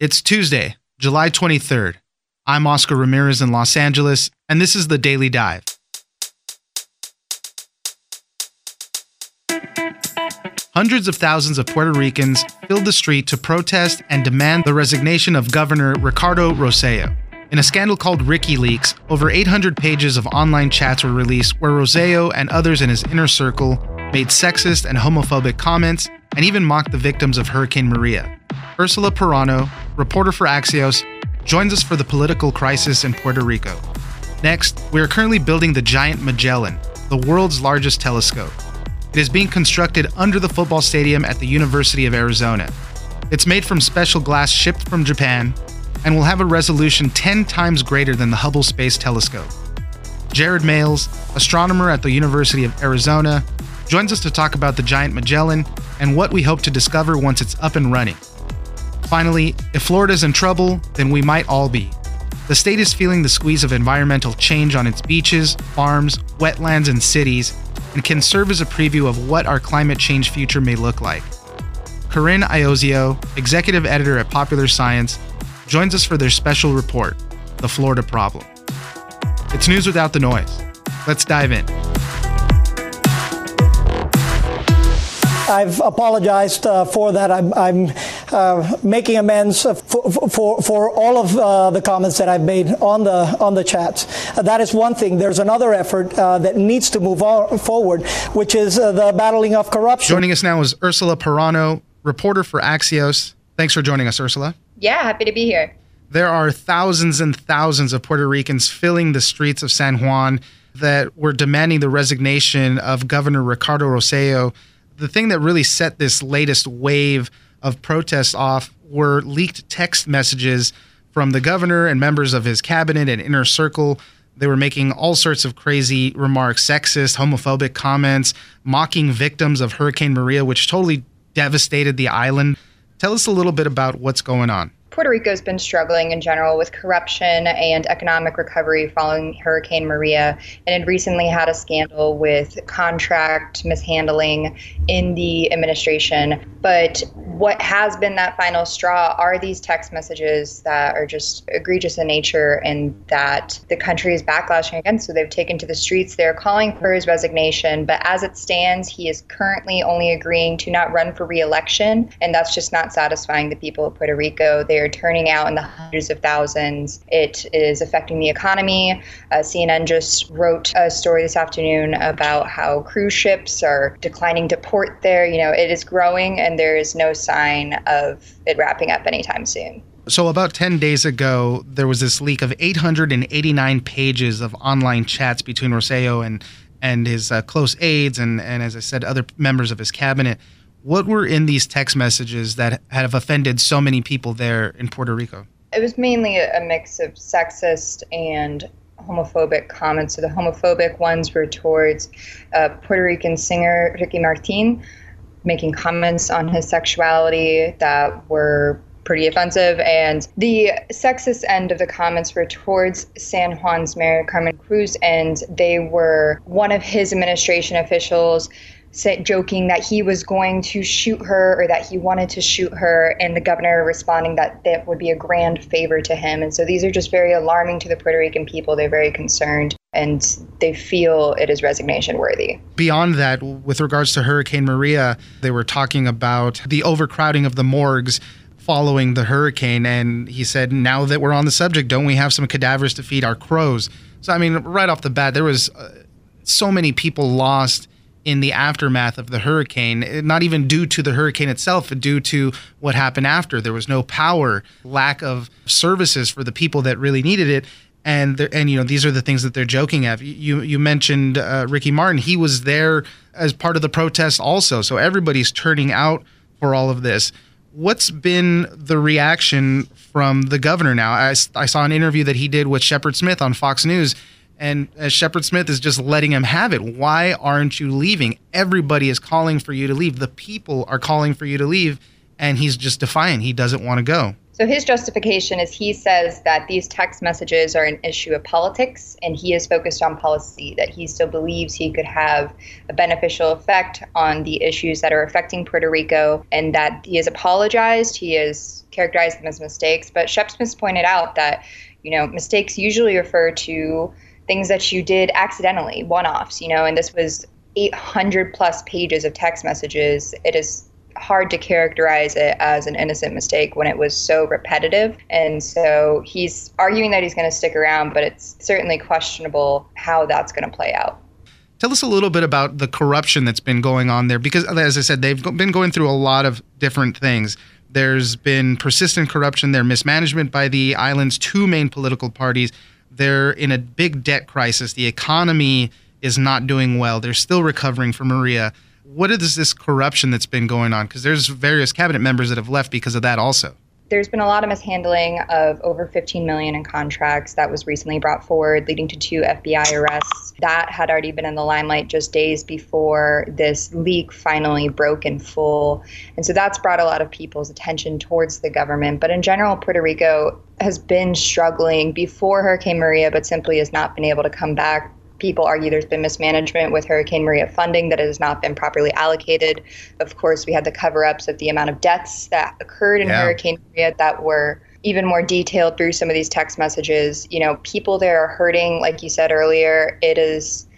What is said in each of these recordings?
It's Tuesday, July 23rd. I'm Oscar Ramirez in Los Angeles, and this is the Daily Dive. Hundreds of thousands of Puerto Ricans filled the street to protest and demand the resignation of Governor Ricardo Rossello. In a scandal called RickyLeaks, over 800 pages of online chats were released where Rossello and others in his inner circle made sexist and homophobic comments and even mocked the victims of Hurricane Maria. Ursula Perano, reporter for Axios, joins us for the political crisis in Puerto Rico. Next, we are currently building the giant Magellan, the world's largest telescope. It is being constructed under the football stadium at the University of Arizona. It's made from special glass shipped from Japan and will have a resolution 10 times greater than the Hubble Space Telescope. Jared Males, astronomer at the University of Arizona, joins us to talk about the giant Magellan and what we hope to discover once it's up and running. Finally, if Florida's in trouble, then we might all be. The state is feeling the squeeze of environmental change on its beaches, farms, wetlands, and cities, and can serve as a preview of what our climate change future may look like. Corinne Iozzio, executive editor at Popular Science, joins us for their special report, The Florida Problem. It's news without the noise. Let's dive in. I've apologized uh, for that. I'm, I'm uh, making amends for, for, for all of uh, the comments that I've made on the on the chats. Uh, that is one thing. There's another effort uh, that needs to move on, forward, which is uh, the battling of corruption. Joining us now is Ursula Perano, reporter for Axios. Thanks for joining us, Ursula. Yeah, happy to be here. There are thousands and thousands of Puerto Ricans filling the streets of San Juan that were demanding the resignation of Governor Ricardo Rossello the thing that really set this latest wave of protests off were leaked text messages from the governor and members of his cabinet and inner circle. They were making all sorts of crazy remarks, sexist, homophobic comments, mocking victims of Hurricane Maria, which totally devastated the island. Tell us a little bit about what's going on. Puerto Rico's been struggling in general with corruption and economic recovery following Hurricane Maria, and it recently had a scandal with contract mishandling in the administration. But what has been that final straw are these text messages that are just egregious in nature and that the country is backlashing against. So they've taken to the streets. They're calling for his resignation. But as it stands, he is currently only agreeing to not run for reelection. And that's just not satisfying the people of Puerto Rico. They are turning out in the hundreds of thousands. It is affecting the economy. Uh, CNN just wrote a story this afternoon about how cruise ships are declining to port there. You know, it is growing and there is no sign of it wrapping up anytime soon. So, about 10 days ago, there was this leak of 889 pages of online chats between Rossello and, and his uh, close aides, and, and as I said, other members of his cabinet. What were in these text messages that have offended so many people there in Puerto Rico? It was mainly a mix of sexist and homophobic comments. So the homophobic ones were towards uh, Puerto Rican singer Ricky Martin, making comments on his sexuality that were pretty offensive. And the sexist end of the comments were towards San Juan's mayor, Carmen Cruz, and they were one of his administration officials say, joking that he was going to shoot her or that he wanted to shoot her, and the governor responding that that would be a grand favor to him. And so these are just very alarming to the Puerto Rican people. They're very concerned and they feel it is resignation worthy. Beyond that, with regards to Hurricane Maria, they were talking about the overcrowding of the morgues following the hurricane. And he said, now that we're on the subject, don't we have some cadavers to feed our crows? So, I mean, right off the bat, there was uh, so many people lost in the aftermath of the hurricane, not even due to the hurricane itself, but due to what happened after. There was no power, lack of services for the people that really needed it. And and you know these are the things that they're joking at. You you mentioned uh, Ricky Martin. He was there as part of the protest also. So everybody's turning out for all of this. What's been the reaction from the governor now? I, I saw an interview that he did with Shepard Smith on Fox News and uh, Shepard Smith is just letting him have it. Why aren't you leaving? Everybody is calling for you to leave. The people are calling for you to leave, and he's just defiant. He doesn't want to go. So his justification is he says that these text messages are an issue of politics and he is focused on policy, that he still believes he could have a beneficial effect on the issues that are affecting Puerto Rico and that he has apologized, he has characterized them as mistakes. But Shep Smith pointed out that, you know, mistakes usually refer to things that you did accidentally, one offs, you know, and this was 800 plus pages of text messages. It is hard to characterize it as an innocent mistake when it was so repetitive. And so he's arguing that he's going to stick around, but it's certainly questionable how that's going to play out. Tell us a little bit about the corruption that's been going on there, because as I said, they've been going through a lot of different things. There's been persistent corruption, there mismanagement by the island's two main political parties. They're in a big debt crisis. The economy is not doing well. They're still recovering from Maria what is this corruption that's been going on? Because there's various cabinet members that have left because of that also. There's been a lot of mishandling of over 15 million in contracts that was recently brought forward, leading to two FBI arrests. That had already been in the limelight just days before this leak finally broke in full. And so that's brought a lot of people's attention towards the government. But in general, Puerto Rico has been struggling before Hurricane Maria, but simply has not been able to come back people argue there's been mismanagement with Hurricane Maria funding that has not been properly allocated. Of course, we had the cover ups of the amount of deaths that occurred in yeah. Hurricane Maria that were even more detailed through some of these text messages. You know, people there are hurting, like you said earlier. It is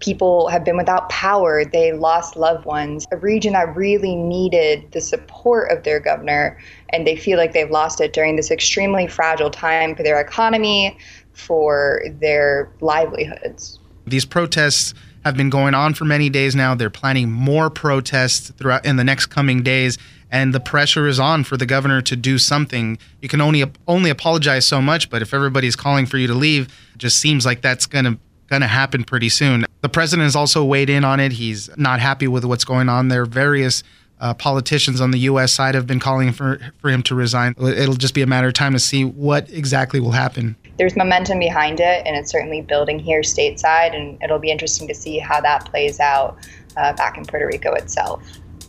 people have been without power, they lost loved ones, a region that really needed the support of their governor, and they feel like they've lost it during this extremely fragile time for their economy, for their livelihoods. These protests have been going on for many days now. They're planning more protests throughout in the next coming days, and the pressure is on for the governor to do something. You can only only apologize so much, but if everybody's calling for you to leave, it just seems like that's gonna gonna happen pretty soon. The president has also weighed in on it. He's not happy with what's going on there. Various uh, politicians on the U.S. side have been calling for for him to resign. It'll just be a matter of time to see what exactly will happen there's momentum behind it, and it's certainly building here stateside, and it'll be interesting to see how that plays out uh, back in Puerto Rico itself.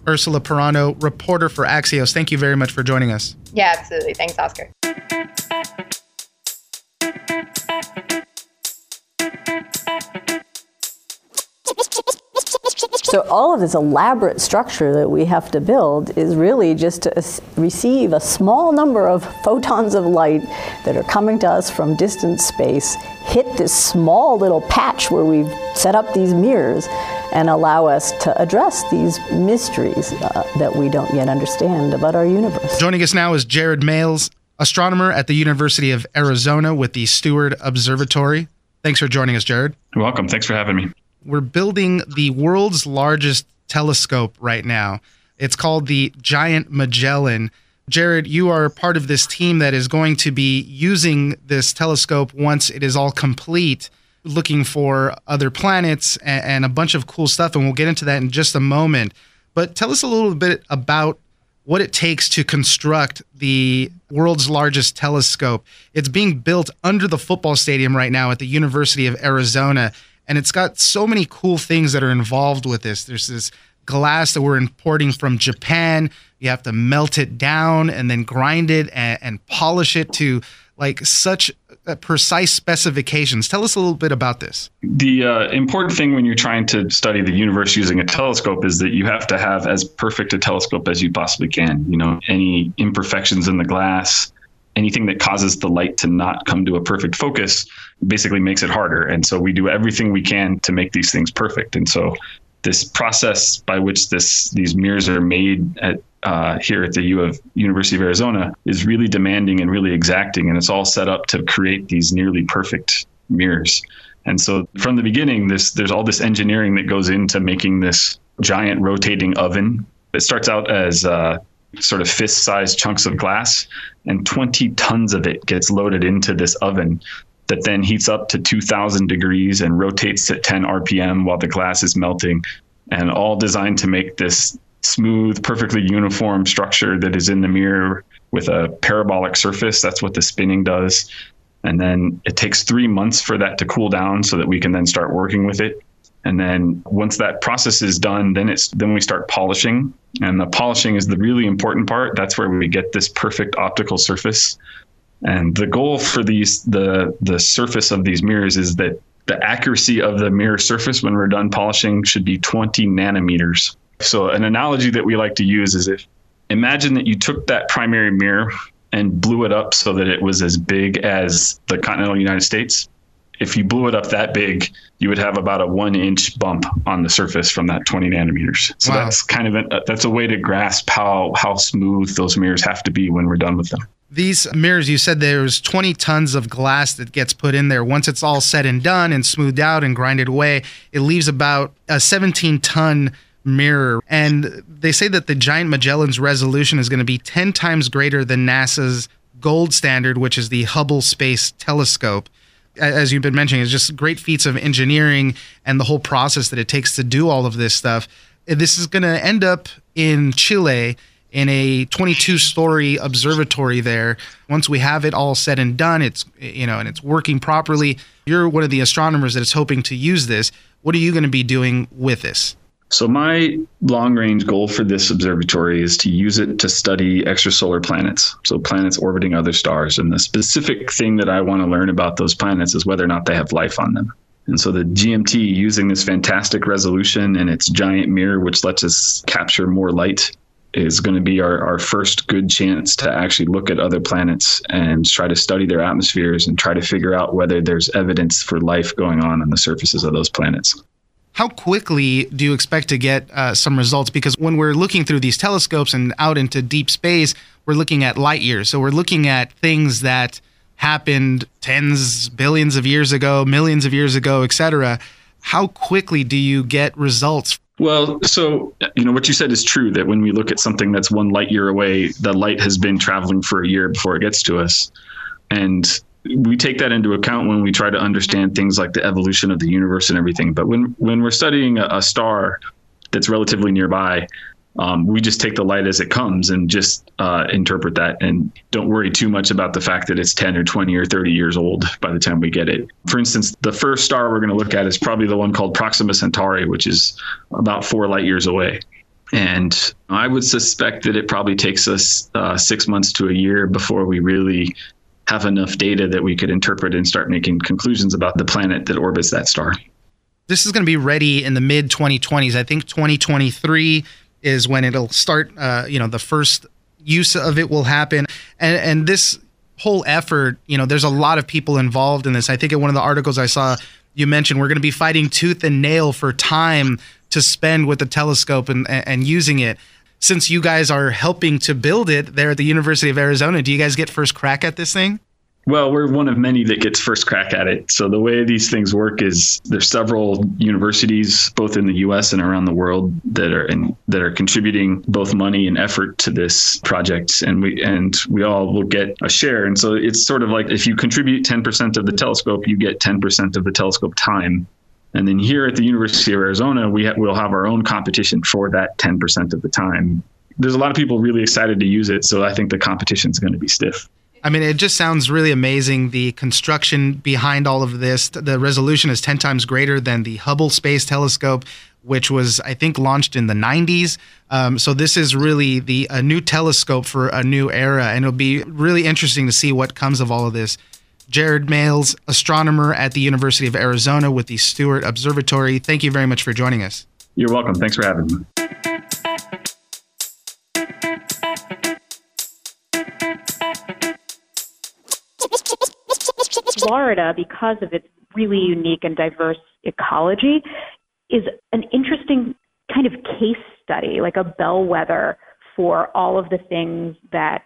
Ursula Perano, reporter for Axios, thank you very much for joining us. Yeah, absolutely. Thanks, Oscar. So all of this elaborate structure that we have to build is really just to receive a small number of photons of light that are coming to us from distant space, hit this small little patch where we've set up these mirrors, and allow us to address these mysteries uh, that we don't yet understand about our universe. Joining us now is Jared Males, astronomer at the University of Arizona with the Steward Observatory. Thanks for joining us, Jared. You're welcome. Thanks for having me we're building the world's largest telescope right now. It's called the Giant Magellan. Jared, you are part of this team that is going to be using this telescope once it is all complete, looking for other planets and, and, a bunch of cool stuff. And we'll get into that in just a moment. But tell us a little bit about what it takes to construct the world's largest telescope. It's being built under the football stadium right now at the University of Arizona and it's got so many cool things that are involved with this. There's this glass that we're importing from Japan. You have to melt it down and then grind it and, and polish it to like such uh, precise specifications. Tell us a little bit about this. The uh, important thing when you're trying to study the universe using a telescope is that you have to have as perfect a telescope as you possibly can. You know, any imperfections in the glass, anything that causes the light to not come to a perfect focus basically makes it harder. And so we do everything we can to make these things perfect. And so this process by which this these mirrors are made at uh, here at the U of University of Arizona is really demanding and really exacting, and it's all set up to create these nearly perfect mirrors. And so from the beginning, this there's all this engineering that goes into making this giant rotating oven. It starts out as uh, sort of fist-sized chunks of glass, and 20 tons of it gets loaded into this oven that then heats up to 2000 degrees and rotates at 10 RPM while the glass is melting, and all designed to make this smooth, perfectly uniform structure that is in the mirror with a parabolic surface. That's what the spinning does. And then it takes three months for that to cool down so that we can then start working with it. And then once that process is done, then it's then we start polishing. And the polishing is the really important part. That's where we get this perfect optical surface. And the goal for these the the surface of these mirrors is that the accuracy of the mirror surface when we're done polishing should be 20 nanometers. So an analogy that we like to use is if imagine that you took that primary mirror and blew it up so that it was as big as the continental United States. If you blew it up that big, you would have about a one inch bump on the surface from that 20 nanometers. So wow. that's kind of a, uh, that's a way to grasp how how smooth those mirrors have to be when we're done with them. These mirrors, you said there's 20 tons of glass that gets put in there. Once it's all said and done and smoothed out and grinded away, it leaves about a 17 ton mirror. And they say that the Giant Magellan's resolution is going to be 10 times greater than NASA's gold standard, which is the Hubble Space Telescope. As you've been mentioning, it's just great feats of engineering and the whole process that it takes to do all of this stuff. This is going to end up in Chile in a 22 story observatory there. Once we have it all said and done, it's you know, and it's working properly. You're one of the astronomers that is hoping to use this. What are you going to be doing with this? So, my long range goal for this observatory is to use it to study extrasolar planets, so planets orbiting other stars. And the specific thing that I want to learn about those planets is whether or not they have life on them. And so, the GMT, using this fantastic resolution and its giant mirror, which lets us capture more light, is going to be our, our first good chance to actually look at other planets and try to study their atmospheres and try to figure out whether there's evidence for life going on on the surfaces of those planets. How quickly do you expect to get uh, some results? Because when we're looking through these telescopes and out into deep space, we're looking at light years. So we're looking at things that happened tens, billions of years ago, millions of years ago, etc. How quickly do you get results? Well, so you know what you said is true that when we look at something that's one light year away, the light has been traveling for a year before it gets to us. And we take that into account when we try to understand things like the evolution of the universe and everything. But when when we're studying a, a star that's relatively nearby, um, we just take the light as it comes and just uh, interpret that and don't worry too much about the fact that it's 10 or 20 or 30 years old by the time we get it. For instance, the first star we're going to look at is probably the one called Proxima Centauri, which is about four light years away. And I would suspect that it probably takes us uh, six months to a year before we really have enough data that we could interpret and start making conclusions about the planet that orbits that star. This is going to be ready in the mid 2020s. I think 2023 is when it'll start. Uh, you know, the first use of it will happen, and and this whole effort, you know, there's a lot of people involved in this. I think in one of the articles I saw, you mentioned we're going to be fighting tooth and nail for time to spend with the telescope and and using it since you guys are helping to build it there at the University of Arizona, do you guys get first crack at this thing? Well, we're one of many that gets first crack at it. So the way these things work is there's several universities, both in the U.S. and around the world, that are in, that are contributing both money and effort to this project, and we and we all will get a share. And so it's sort of like if you contribute 10% of the telescope, you get 10% of the telescope time. And then here at the University of Arizona, we ha- will have our own competition for that 10% of the time. There's a lot of people really excited to use it, so I think the competition is going to be stiff. I mean, it just sounds really amazing. The construction behind all of this, the resolution is 10 times greater than the Hubble Space Telescope, which was, I think, launched in the 90s. Um, so this is really the a new telescope for a new era, and it'll be really interesting to see what comes of all of this. Jared Males, astronomer at the University of Arizona with the Steward Observatory. Thank you very much for joining us. You're welcome. Thanks for having me. Florida, because of its really unique and diverse ecology, is an interesting kind of case study, like a bellwether for all of the things that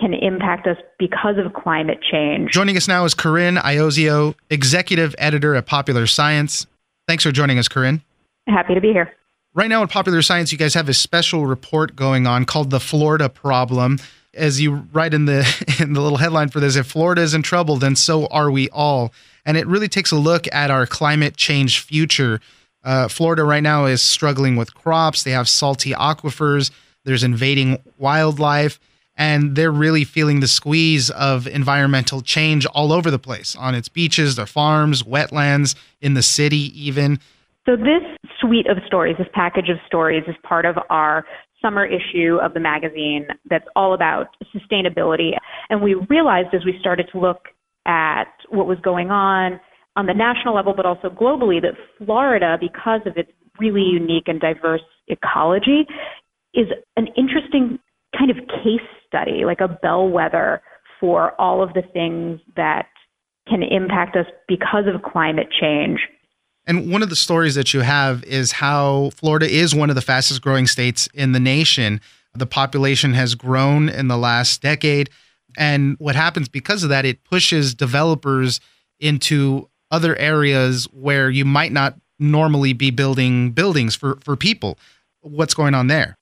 can impact us because of climate change. Joining us now is Corinne Iozzio, executive editor at Popular Science. Thanks for joining us, Corinne. Happy to be here. Right now in Popular Science, you guys have a special report going on called the Florida Problem. As you write in the in the little headline for this, if Florida is in trouble, then so are we all. And it really takes a look at our climate change future. Uh, Florida right now is struggling with crops. They have salty aquifers. There's invading wildlife and they're really feeling the squeeze of environmental change all over the place on its beaches, their farms, wetlands, in the city, even. So, this suite of stories, this package of stories, is part of our summer issue of the magazine that's all about sustainability. And we realized as we started to look at what was going on on the national level, but also globally, that Florida, because of its really unique and diverse ecology, is an interesting kind of case study, like a bellwether for all of the things that can impact us because of climate change. And one of the stories that you have is how Florida is one of the fastest growing states in the nation. The population has grown in the last decade. And what happens because of that, it pushes developers into other areas where you might not normally be building buildings for, for people. What's going on there?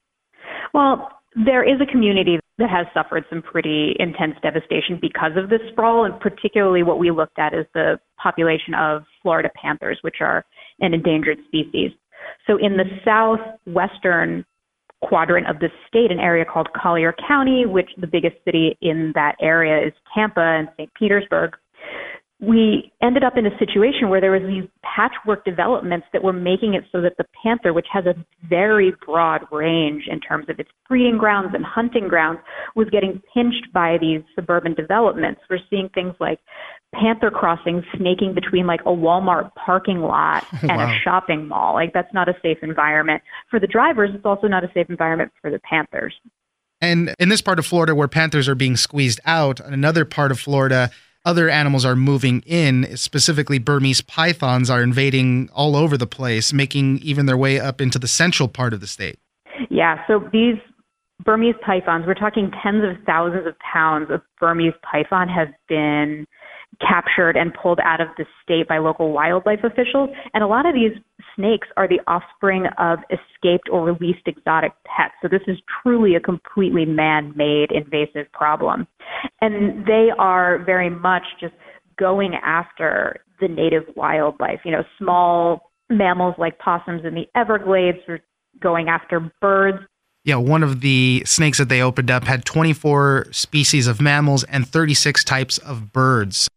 Well, there is a community that has suffered some pretty intense devastation because of this sprawl, and particularly what we looked at is the population of Florida panthers, which are an endangered species. So in the southwestern quadrant of the state, an area called Collier County, which the biggest city in that area is Tampa and St. Petersburg, we ended up in a situation where there was these patchwork developments that were making it so that the panther, which has a very broad range in terms of its breeding grounds and hunting grounds, was getting pinched by these suburban developments. We're seeing things like panther crossings snaking between like a Walmart parking lot and wow. a shopping mall. Like that's not a safe environment for the drivers. It's also not a safe environment for the panthers. And in this part of Florida where panthers are being squeezed out, another part of Florida other animals are moving in, specifically Burmese pythons are invading all over the place, making even their way up into the central part of the state. Yeah, so these Burmese pythons, we're talking tens of thousands of pounds of Burmese python have been captured and pulled out of the state by local wildlife officials. And a lot of these snakes are the offspring of escaped or released exotic pets. So this is truly a completely man made invasive problem. And they are very much just going after the native wildlife, you know, small mammals like possums in the Everglades or going after birds yeah, one of the snakes that they opened up had 24 species of mammals and 36 types of birds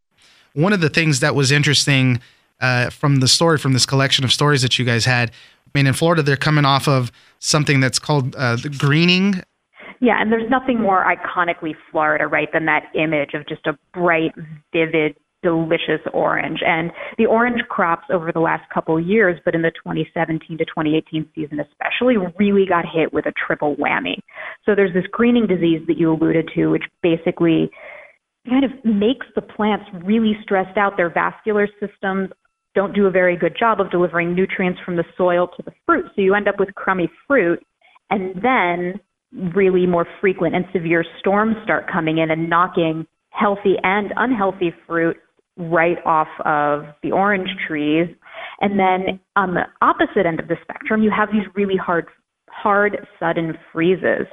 one of the things that was interesting uh, from the story, from this collection of stories that you guys had, I mean, in Florida, they're coming off of something that's called uh, the greening. Yeah, and there's nothing more iconically Florida, right, than that image of just a bright, vivid, delicious orange. And the orange crops over the last couple years, but in the 2017 to 2018 season especially, really got hit with a triple whammy. So there's this greening disease that you alluded to, which basically kind of makes the plants really stressed out. Their vascular systems don't do a very good job of delivering nutrients from the soil to the fruit. So you end up with crummy fruit. And then really more frequent and severe storms start coming in and knocking healthy and unhealthy fruit right off of the orange trees. And then on the opposite end of the spectrum, you have these really hard, hard, sudden freezes.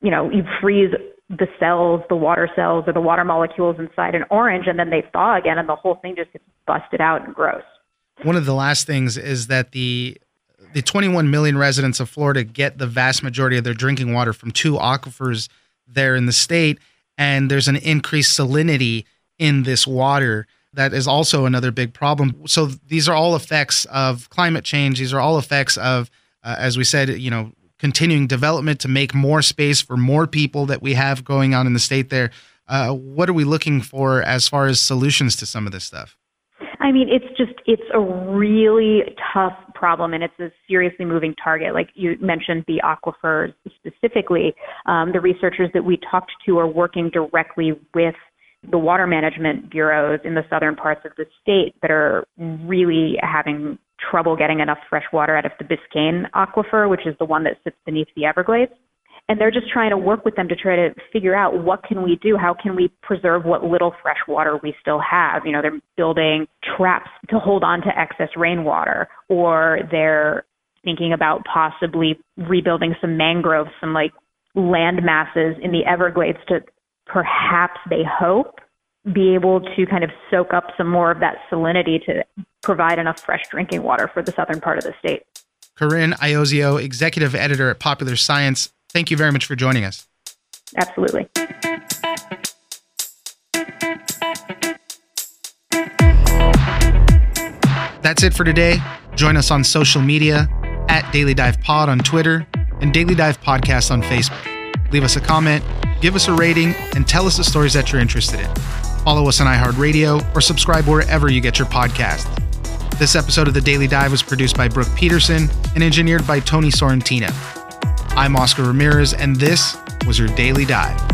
You know, you freeze the cells, the water cells or the water molecules inside an orange, and then they thaw again, and the whole thing just gets busted out and gross. One of the last things is that the the 21 million residents of Florida get the vast majority of their drinking water from two aquifers there in the state, and there's an increased salinity in this water. That is also another big problem. So these are all effects of climate change. These are all effects of, uh, as we said, you know, continuing development to make more space for more people that we have going on in the state there. Uh, what are we looking for as far as solutions to some of this stuff? I mean, it's just, it's a really tough problem and it's a seriously moving target. Like you mentioned, the aquifers specifically, um, the researchers that we talked to are working directly with the water management bureaus in the southern parts of the state that are really having trouble getting enough fresh water out of the Biscayne aquifer, which is the one that sits beneath the Everglades. And they're just trying to work with them to try to figure out what can we do? How can we preserve what little fresh water we still have? You know, they're building traps to hold on to excess rainwater, or they're thinking about possibly rebuilding some mangroves, some like land masses in the Everglades to perhaps they hope be able to kind of soak up some more of that salinity to provide enough fresh drinking water for the southern part of the state. Corinne Iozzio, executive editor at Popular Science, thank you very much for joining us. Absolutely. That's it for today. Join us on social media at Daily Dive Pod on Twitter and Daily Dive Podcast on Facebook. Leave us a comment, give us a rating, and tell us the stories that you're interested in. Follow us on iHeartRadio or subscribe wherever you get your podcasts. This episode of The Daily Dive was produced by Brooke Peterson and engineered by Tony Sorrentino. I'm Oscar Ramirez, and this was your Daily Dive.